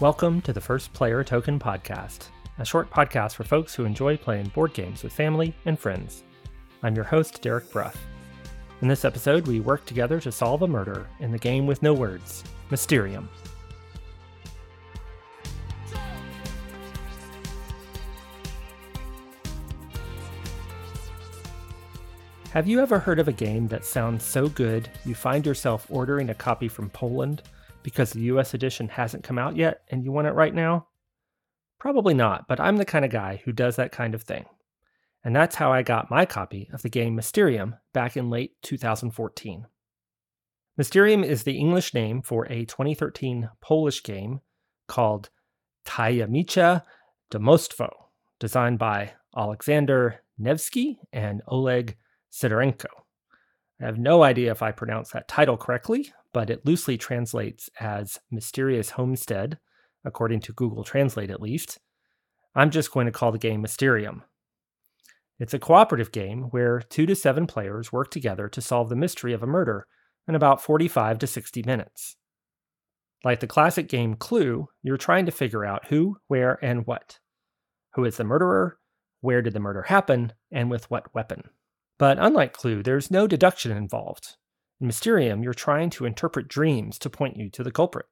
Welcome to the First Player Token Podcast, a short podcast for folks who enjoy playing board games with family and friends. I'm your host, Derek Bruff. In this episode, we work together to solve a murder in the game with no words, Mysterium. Have you ever heard of a game that sounds so good you find yourself ordering a copy from Poland because the US edition hasn't come out yet and you want it right now? Probably not, but I'm the kind of guy who does that kind of thing. And that's how I got my copy of the game Mysterium back in late 2014. Mysterium is the English name for a 2013 Polish game called Tajemnicze Domostwo, designed by Alexander Nevsky and Oleg Sidorenko. I have no idea if I pronounced that title correctly, but it loosely translates as Mysterious Homestead, according to Google Translate at least. I'm just going to call the game Mysterium. It's a cooperative game where two to seven players work together to solve the mystery of a murder in about 45 to 60 minutes. Like the classic game Clue, you're trying to figure out who, where, and what. Who is the murderer? Where did the murder happen? And with what weapon? But unlike Clue, there's no deduction involved. In Mysterium, you're trying to interpret dreams to point you to the culprit.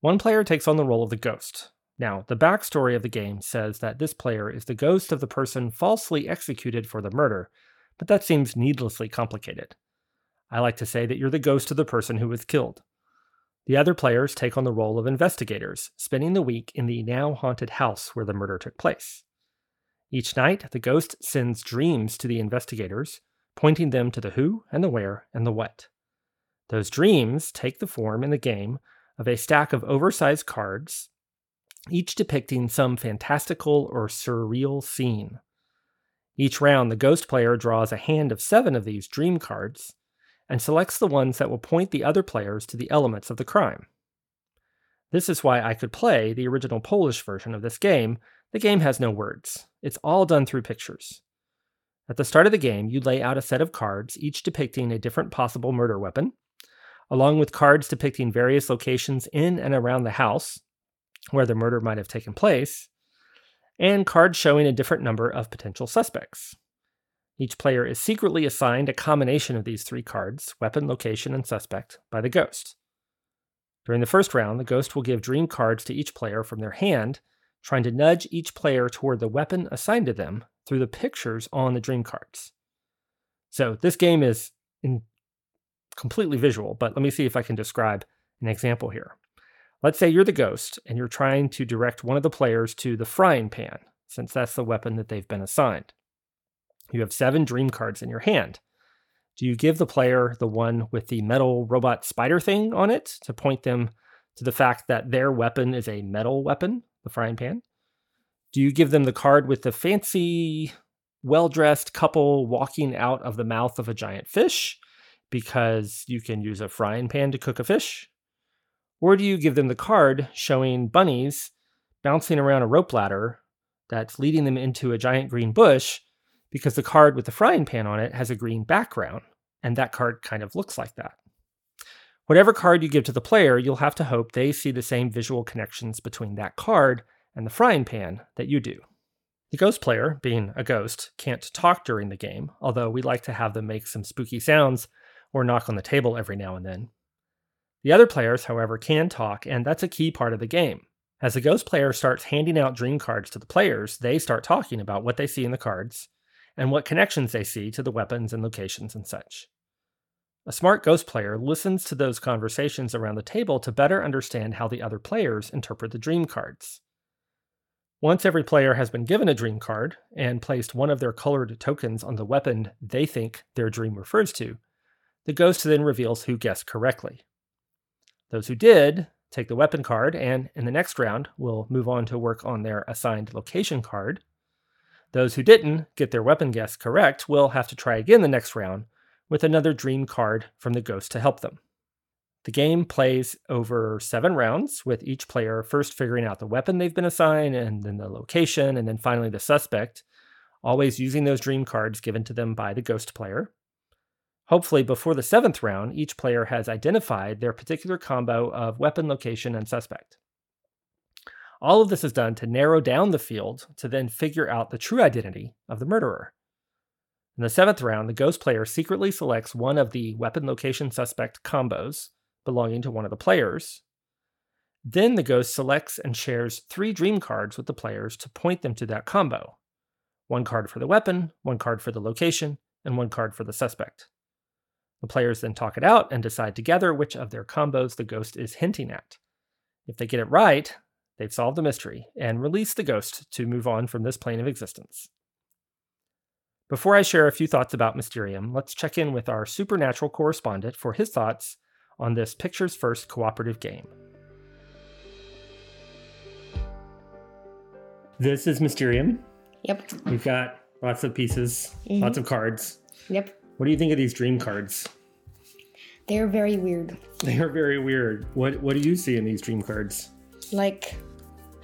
One player takes on the role of the ghost. Now, the backstory of the game says that this player is the ghost of the person falsely executed for the murder, but that seems needlessly complicated. I like to say that you're the ghost of the person who was killed. The other players take on the role of investigators, spending the week in the now haunted house where the murder took place. Each night, the ghost sends dreams to the investigators, pointing them to the who and the where and the what. Those dreams take the form in the game of a stack of oversized cards, each depicting some fantastical or surreal scene. Each round, the ghost player draws a hand of seven of these dream cards and selects the ones that will point the other players to the elements of the crime. This is why I could play the original Polish version of this game. The game has no words, it's all done through pictures. At the start of the game, you lay out a set of cards, each depicting a different possible murder weapon, along with cards depicting various locations in and around the house where the murder might have taken place, and cards showing a different number of potential suspects. Each player is secretly assigned a combination of these three cards weapon, location, and suspect by the ghost. During the first round, the ghost will give dream cards to each player from their hand, trying to nudge each player toward the weapon assigned to them through the pictures on the dream cards. So this game is completely visual, but let me see if I can describe an example here. Let's say you're the ghost and you're trying to direct one of the players to the frying pan, since that's the weapon that they've been assigned. You have seven dream cards in your hand. Do you give the player the one with the metal robot spider thing on it to point them to the fact that their weapon is a metal weapon, the frying pan? Do you give them the card with the fancy, well dressed couple walking out of the mouth of a giant fish because you can use a frying pan to cook a fish? Or do you give them the card showing bunnies bouncing around a rope ladder that's leading them into a giant green bush because the card with the frying pan on it has a green background, and that card kind of looks like that? Whatever card you give to the player, you'll have to hope they see the same visual connections between that card and the frying pan that you do. The ghost player, being a ghost, can't talk during the game, although we like to have them make some spooky sounds or knock on the table every now and then. The other players, however, can talk, and that's a key part of the game. As the ghost player starts handing out dream cards to the players, they start talking about what they see in the cards and what connections they see to the weapons and locations and such. A smart ghost player listens to those conversations around the table to better understand how the other players interpret the dream cards. Once every player has been given a dream card and placed one of their colored tokens on the weapon they think their dream refers to, the ghost then reveals who guessed correctly. Those who did take the weapon card and, in the next round, will move on to work on their assigned location card. Those who didn't get their weapon guess correct will have to try again the next round with another dream card from the ghost to help them. The game plays over seven rounds, with each player first figuring out the weapon they've been assigned, and then the location, and then finally the suspect, always using those dream cards given to them by the ghost player. Hopefully, before the seventh round, each player has identified their particular combo of weapon, location, and suspect. All of this is done to narrow down the field to then figure out the true identity of the murderer. In the seventh round, the ghost player secretly selects one of the weapon location suspect combos belonging to one of the players. Then the ghost selects and shares three dream cards with the players to point them to that combo one card for the weapon, one card for the location, and one card for the suspect. The players then talk it out and decide together which of their combos the ghost is hinting at. If they get it right, they've solved the mystery and release the ghost to move on from this plane of existence. Before I share a few thoughts about Mysterium, let's check in with our supernatural correspondent for his thoughts on this Pictures First cooperative game. This is Mysterium. Yep. We've got lots of pieces, Mhm. lots of cards. Yep. What do you think of these dream cards? They're very weird. They are very weird. What What do you see in these dream cards? Like,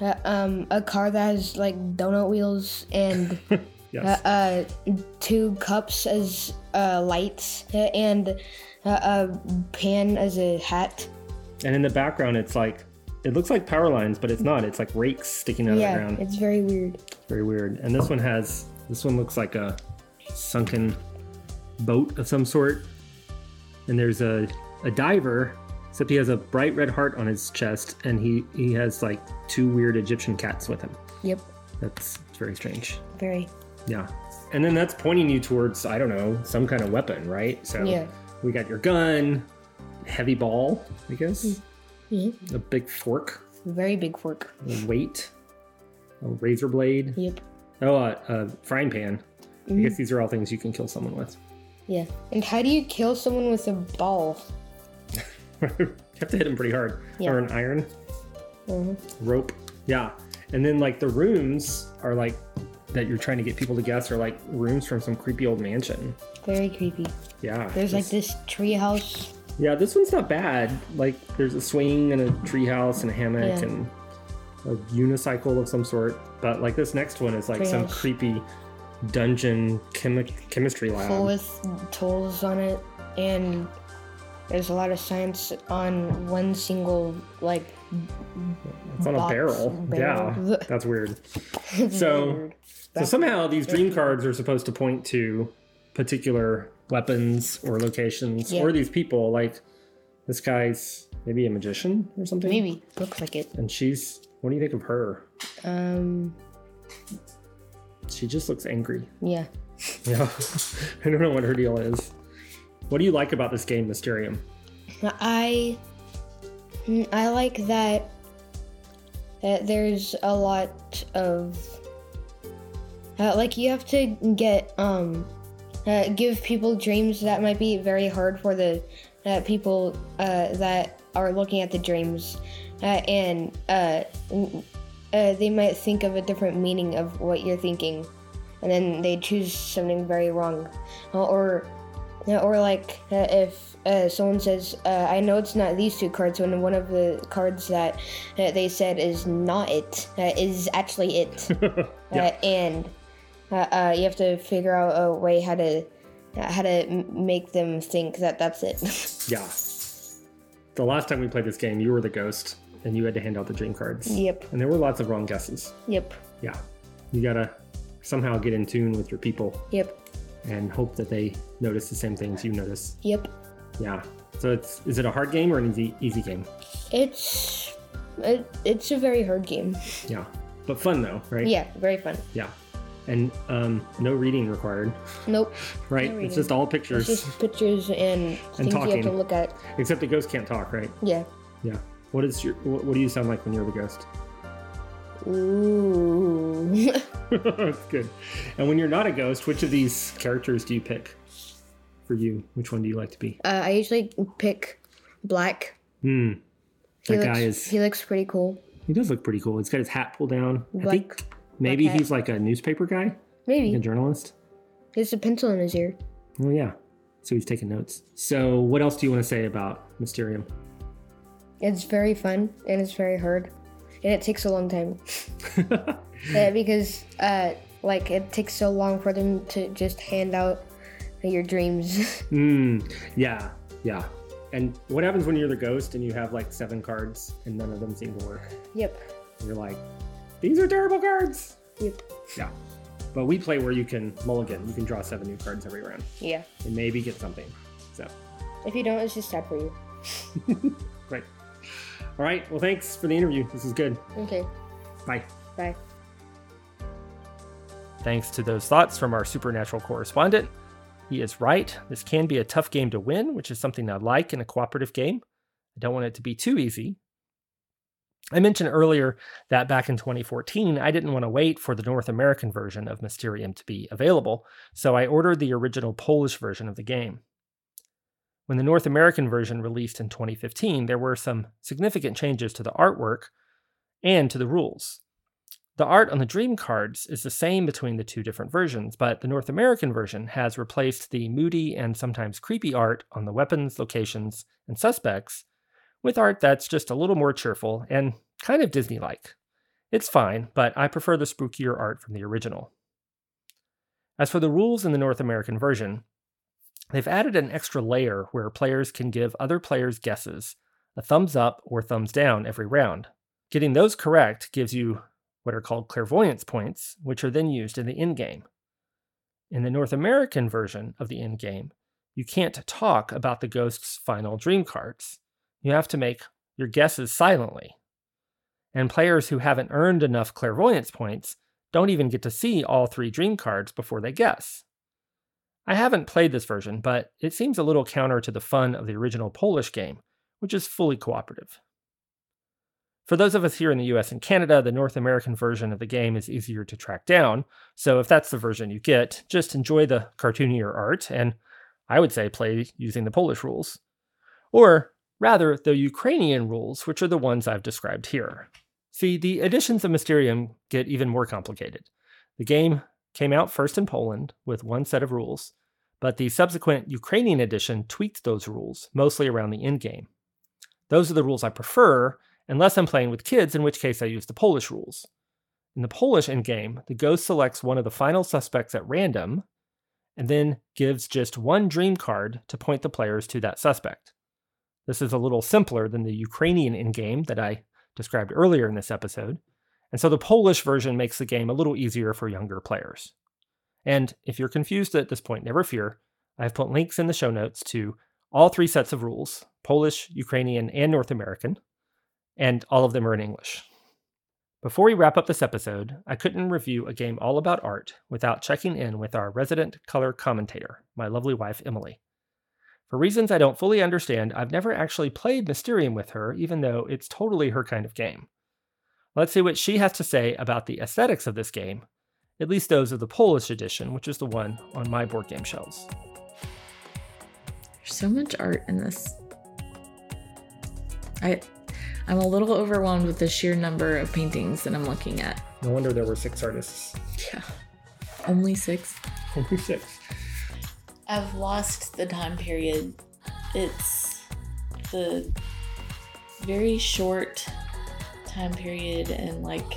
uh, um, a car that has like donut wheels and Yes. uh, uh, two cups as uh, lights uh, and uh, a pan as a hat. and in the background, it's like it looks like power lines, but it's not. It's like rakes sticking out of the yeah, ground. it's very weird. Very weird. And this one has this one looks like a sunken boat of some sort. And there's a a diver, except he has a bright red heart on his chest, and he he has like two weird Egyptian cats with him. Yep. That's very strange. Very. Yeah. And then that's pointing you towards I don't know some kind of weapon, right? So Yeah. we got your gun, heavy ball, I guess, Mhm. a big fork, Very big fork. a weight, a razor blade. Yep. Oh, uh, a frying pan. I Mhm. guess these are all things you can kill someone with. Yeah. And how do you kill someone with a ball? you have to hit them pretty hard. Yeah. Or an iron Mhm. rope. Yeah. And then like the rooms are like that you're trying to get people to guess are like rooms from some creepy old mansion. Very creepy. Yeah. There's like this tree house. Yeah, this one's not bad. Like there's a swing and a treehouse and a hammock Yeah. and a unicycle of some sort. But like this next one is like some creepy dungeon chemi- chemistry lab. full with tools on it and there's a lot of science on one single like it's on a barrel. barrel. Yeah, that's weird. So- weird. So somehow these dream cards are supposed to point to particular weapons or locations Yeah. or these people. Like this guy's maybe a magician or something. maybe looks like it And she's. What do you think of her? um She just looks angry. yeah Yeah, I don't know what her deal is. What do you like about this game, Mysterium? i i like that there's a lot of uh, like you have to get um uh, give people dreams that might be very hard for the uh, people uh, that are looking at the dreams uh, and uh, they might think of a different meaning of what you're thinking and then they choose something very wrong Uh, or or like uh, if uh, someone says uh, i know it's not these two cards when one of the cards that uh, they said is not it uh, is actually it yeah. uh, and uh, uh, you have to figure out a way how to how to make them think that that's it. yeah. The last time we played this game, you were the ghost, and you had to hand out the dream cards. yep, And there were lots of wrong guesses. yep, Yeah. You gotta somehow get in tune with your people yep, and hope that they notice the same things you notice. yep. Yeah. So it's is it a hard game or an easy easy game? It's it, it's a very hard game. Yeah. But fun though, right? Yeah, very fun. Yeah. And um, no reading required, Nope, right? No it's just all it's pictures, just pictures and, things you have to look at. except the ghost can't talk, right? Yeah. Yeah. What is your what, what do you sound like when you're the ghost? Ooh. That's good. And when you're not a ghost, which of these characters do you pick for you? Which one do you like to be? uh, I usually pick black. Hmm. That looks, guy is. He looks pretty cool. He does look pretty cool. He's got his hat pulled down. I Black- think maybe he's like a newspaper guy, like a journalist. He has a pencil in his ear. Oh yeah. So he's taking notes. So what else do you want to say about Mysterium? It's very fun and it's very hard, and it takes a long time. Yeah, because uh, like it takes so long for them to just hand out your dreams. Hmm. Yeah. Yeah. And what happens when you're the ghost and you have like seven cards and none of them seem to work? yep. You're like, these are terrible cards. Yep. Yeah. But we play where you can mulligan. You can draw seven new cards every round Yeah. and maybe get something. So, If you don't, it's just sad for you. great. All right. Well, thanks for the interview. This is good. Okay. Bye. Bye. Thanks to those thoughts from our supernatural correspondent. He is right. This can be a tough game to win, which is something I like in a cooperative game. I don't want it to be too easy. I mentioned earlier that back in 2014, I didn't want to wait for the North American version of Mysterium to be available, so I ordered the original Polish version of the game. When the North American version released in 2015, there were some significant changes to the artwork and to the rules. The art on the Dream cards is the same between the two different versions, but the North American version has replaced the moody and sometimes creepy art on the weapons, locations, and suspects with art that's just a little more cheerful and kind of Disney like. It's fine, but I prefer the spookier art from the original. As for the rules in the North American version, they've added an extra layer where players can give other players guesses, a thumbs up or thumbs down every round. Getting those correct gives you what are called clairvoyance points, which are then used in the end game. In the North American version of the end game, you can't talk about the ghost's final dream cards. You have to make your guesses silently. And players who haven't earned enough clairvoyance points don't even get to see all three dream cards before they guess. I haven't played this version, but it seems a little counter to the fun of the original Polish game, which is fully cooperative. For those of us here in the US and Canada, the North American version of the game is easier to track down, so if that's the version you get, just enjoy the cartoonier art, and I would say play using the Polish rules. Or, rather, the Ukrainian rules, which are the ones I've described here. See, the editions of Mysterium get even more complicated. The game came out first in Poland with one set of rules, but the subsequent Ukrainian edition tweaked those rules, mostly around the endgame. Those are the rules I prefer, unless I'm playing with kids, in which case I use the Polish rules. In the Polish endgame, the ghost selects one of the final suspects at random and then gives just one dream card to point the players to that suspect. This is a little simpler than the Ukrainian endgame that I described earlier in this episode, and so the Polish version makes the game a little easier for younger players. And if you're confused at this point, never fear. I've put links in the show notes to all three sets of rules Polish, Ukrainian, and North American, and all of them are in English. Before we wrap up this episode, I couldn't review a game all about art without checking in with our resident color commentator, my lovely wife, Emily. For reasons I don't fully understand, I've never actually played Mysterium with her, even though it's totally her kind of game. Let's see what she has to say about the aesthetics of this game, at least those of the Polish edition, which is the one on my board game shelves. There's so much art in this. I I'm a little overwhelmed with the sheer number of paintings that I'm looking at. No wonder there were six artists. Yeah. Only six. Only six. I've lost the time period. It's the very short time period and like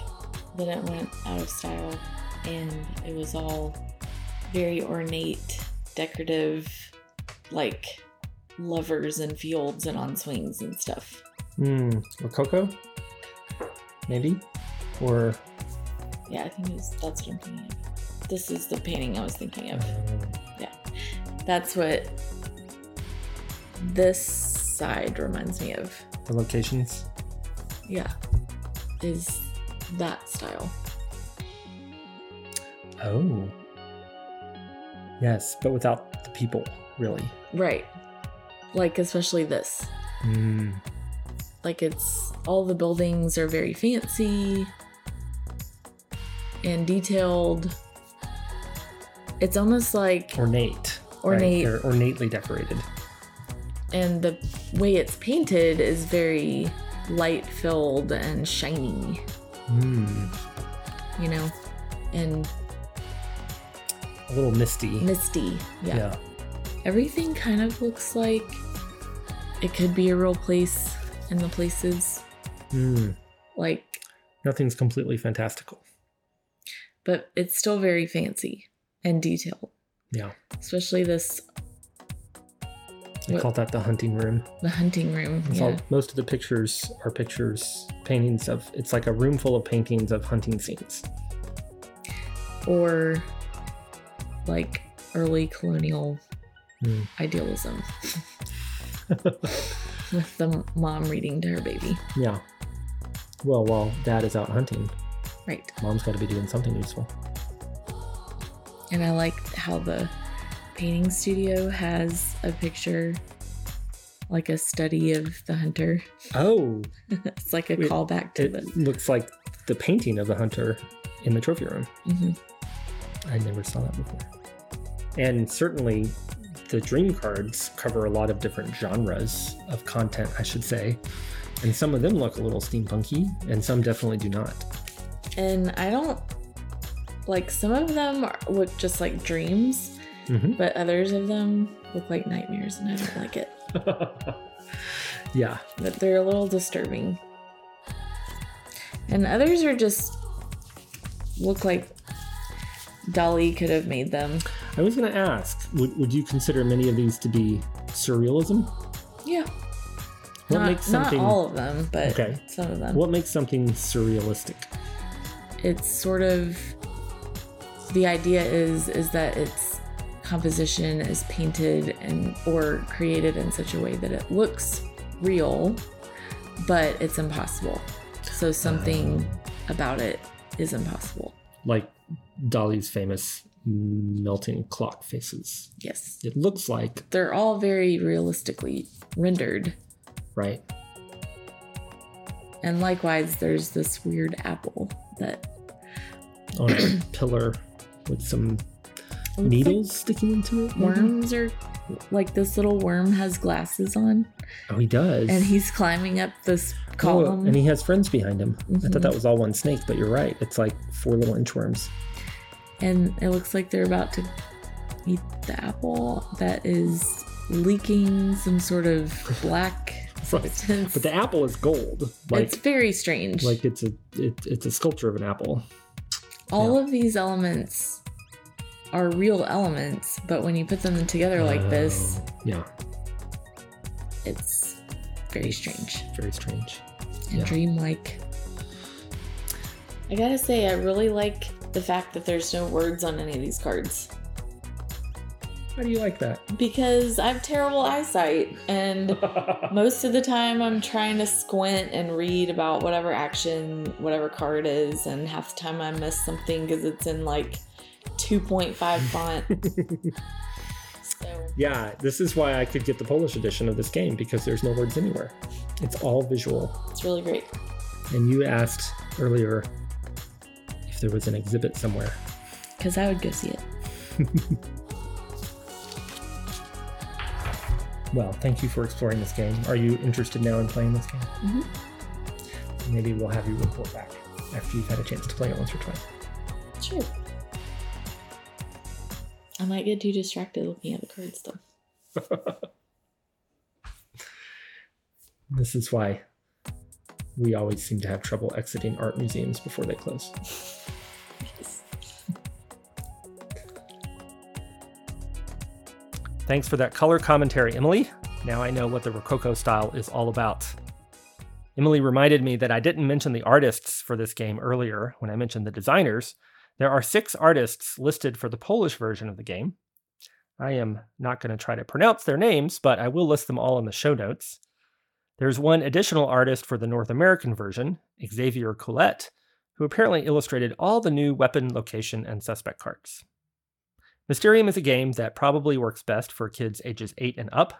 then it went out of style and it was all very ornate, decorative, like lovers and fields and on swings and stuff. Hmm. Rococo? Maybe? Or. Yeah, I think was, that's what I'm thinking of. This is the painting I was thinking of. Yeah. That's what this side reminds me of. the locations? Yeah. Is that style. Oh. Yes, but without the people, really. Right. Like, especially this. Hmm. Like, it's all the buildings are very fancy and detailed. It's almost like, Ornate. right? Ornate. They're ornately decorated. and the way it's painted is very light filled and shiny, Hmm. you know, and A little misty. misty. yeah. yeah. everything kind of looks like it could be a real place in the places Hmm. like Nothing's completely fantastical. but it's still very fancy and detailed Yeah. especially this I What- call that the hunting room. the hunting room It's yeah all- most of the pictures are pictures paintings of it's like a room full of paintings of hunting scenes. Or like early colonial Hmm. idealism with the mom reading to her baby. Yeah. Well, while dad is out hunting, Right. mom's got to be doing something useful. And I like how the painting studio has a picture like a study of the hunter. Oh, it's like a Wait, callback to the. looks like the painting of the hunter in the trophy room. Mhm. I never saw that before. And certainly, the dream cards cover a lot of different genres of content, I should say. And some of them look a little steampunky, and some definitely do not. And I don't like some of them are- look just like dreams, hmm but others of them look like nightmares, and I don't like it. yeah, But they're a little disturbing. And others are just look like Dali could have made them. I was going to ask would, would you consider many of these to be surrealism? Yeah. What not, makes something not all of them, but Okay. some of them. what makes something surrealistic? it's sort of the idea is is that its composition is painted and or created in such a way that it looks real but it's impossible. So something uh. about it is impossible. Like Dali's famous melting clock faces. yes. It looks like, they're all very realistically rendered. Right? and likewise there's this weird apple that On a pillar with some looks like needles sticking into it. worms are like this little worm has glasses on Oh, he does. and he's climbing up this Oh, column. and he has friends behind him. I Mhm. thought that was all one snake, but you're right. It's like four little inchworms. and it looks like they're about to eat the apple that is leaking some sort of black Right. substance. But the apple is gold. Like it's very strange. like it's a it, it's a sculpture of an apple. All of these elements are real elements, but when you put them together like uh, this, Oh, yeah, it's very strange very strange. and Yeah. dreamlike. I gotta say, I really like the fact that there's no words on any of these cards. How do you like that? Because I have terrible eyesight, and most of the time I'm trying to squint and read about whatever action, whatever card is, and half the time I miss something because it's in like 2.5 font. so, yeah, this is why I could get the Polish edition of this game because there's no words anywhere. It's all visual. it's really great. And you asked earlier if there was an exhibit somewhere. Because I would go see it. Well, thank you for exploring this game. Are you interested now in playing this game? Mhm. Maybe we'll have you report back after you've had a chance to play it once or twice. Sure. I might get too distracted looking at the cards stuff. This is why we always seem to have trouble exiting art museums before they close. Thanks for that color commentary, Emily. Now I know what the Rococo style is all about. Emily reminded me that I didn't mention the artists for this game earlier when I mentioned the designers. There are six artists listed for the Polish version of the game. I am not going to try to pronounce their names, but I will list them all in the show notes. There's one additional artist for the North American version, Xavier Collette, who apparently illustrated all the new weapon, location, and suspect cards. Mysterium is a game that probably works best for kids ages 8 and up.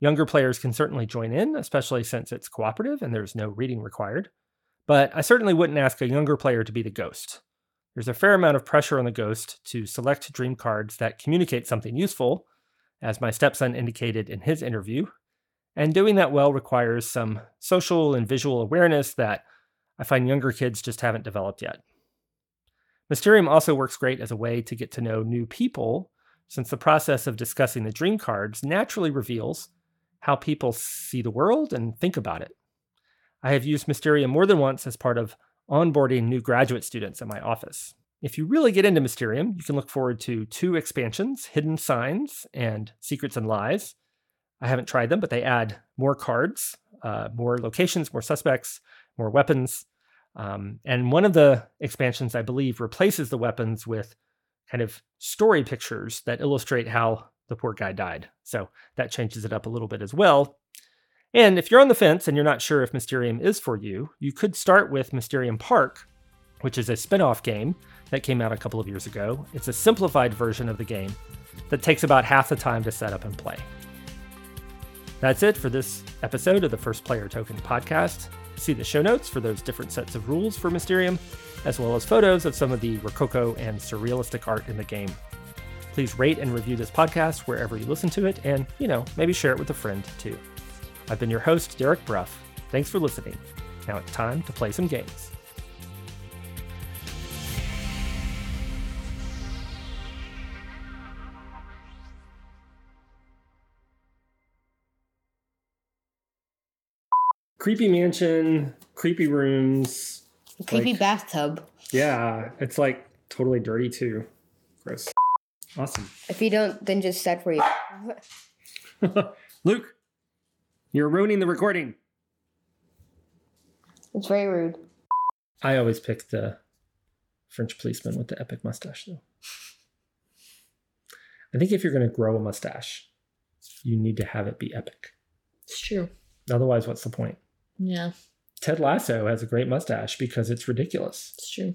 Younger players can certainly join in, especially since it's cooperative and there's no reading required. But I certainly wouldn't ask a younger player to be the ghost. There's a fair amount of pressure on the ghost to select dream cards that communicate something useful, as my stepson indicated in his interview, and doing that well requires some social and visual awareness that I find younger kids just haven't developed yet. Mysterium also works great as a way to get to know new people, since the process of discussing the dream cards naturally reveals how people see the world and think about it. I have used Mysterium more than once as part of onboarding new graduate students at my office. If you really get into Mysterium, you can look forward to two expansions Hidden Signs and Secrets and Lies. I haven't tried them, but they add more cards, uh, more locations, more suspects, more weapons. Um, and one of the expansions, I believe, replaces the weapons with kind of story pictures that illustrate how the poor guy died. So that changes it up a little bit as well. And if you're on the fence and you're not sure if Mysterium is for you, you could start with Mysterium Park, which is a spin off game that came out a couple of years ago. It's a simplified version of the game that takes about half the time to set up and play. That's it for this episode of the First Player Token podcast. See the show notes for those different sets of rules for Mysterium, as well as photos of some of the Rococo and surrealistic art in the game. Please rate and review this podcast wherever you listen to it, and, you know, maybe share it with a friend too. I've been your host, Derek Bruff. Thanks for listening. Now it's time to play some games. Creepy mansion, creepy rooms. Creepy like- bathtub. Yeah, it's like totally dirty too. Gross. Awesome. If you don't, then just set for you. Luke, you're ruining the recording. It's very rude. I always pick the French policeman with the epic mustache, though. I think if you're going to grow a mustache, you need to have it be epic. It's true. Otherwise, what's the point? Yeah, Ted Lasso has a great mustache because it's ridiculous. it's true.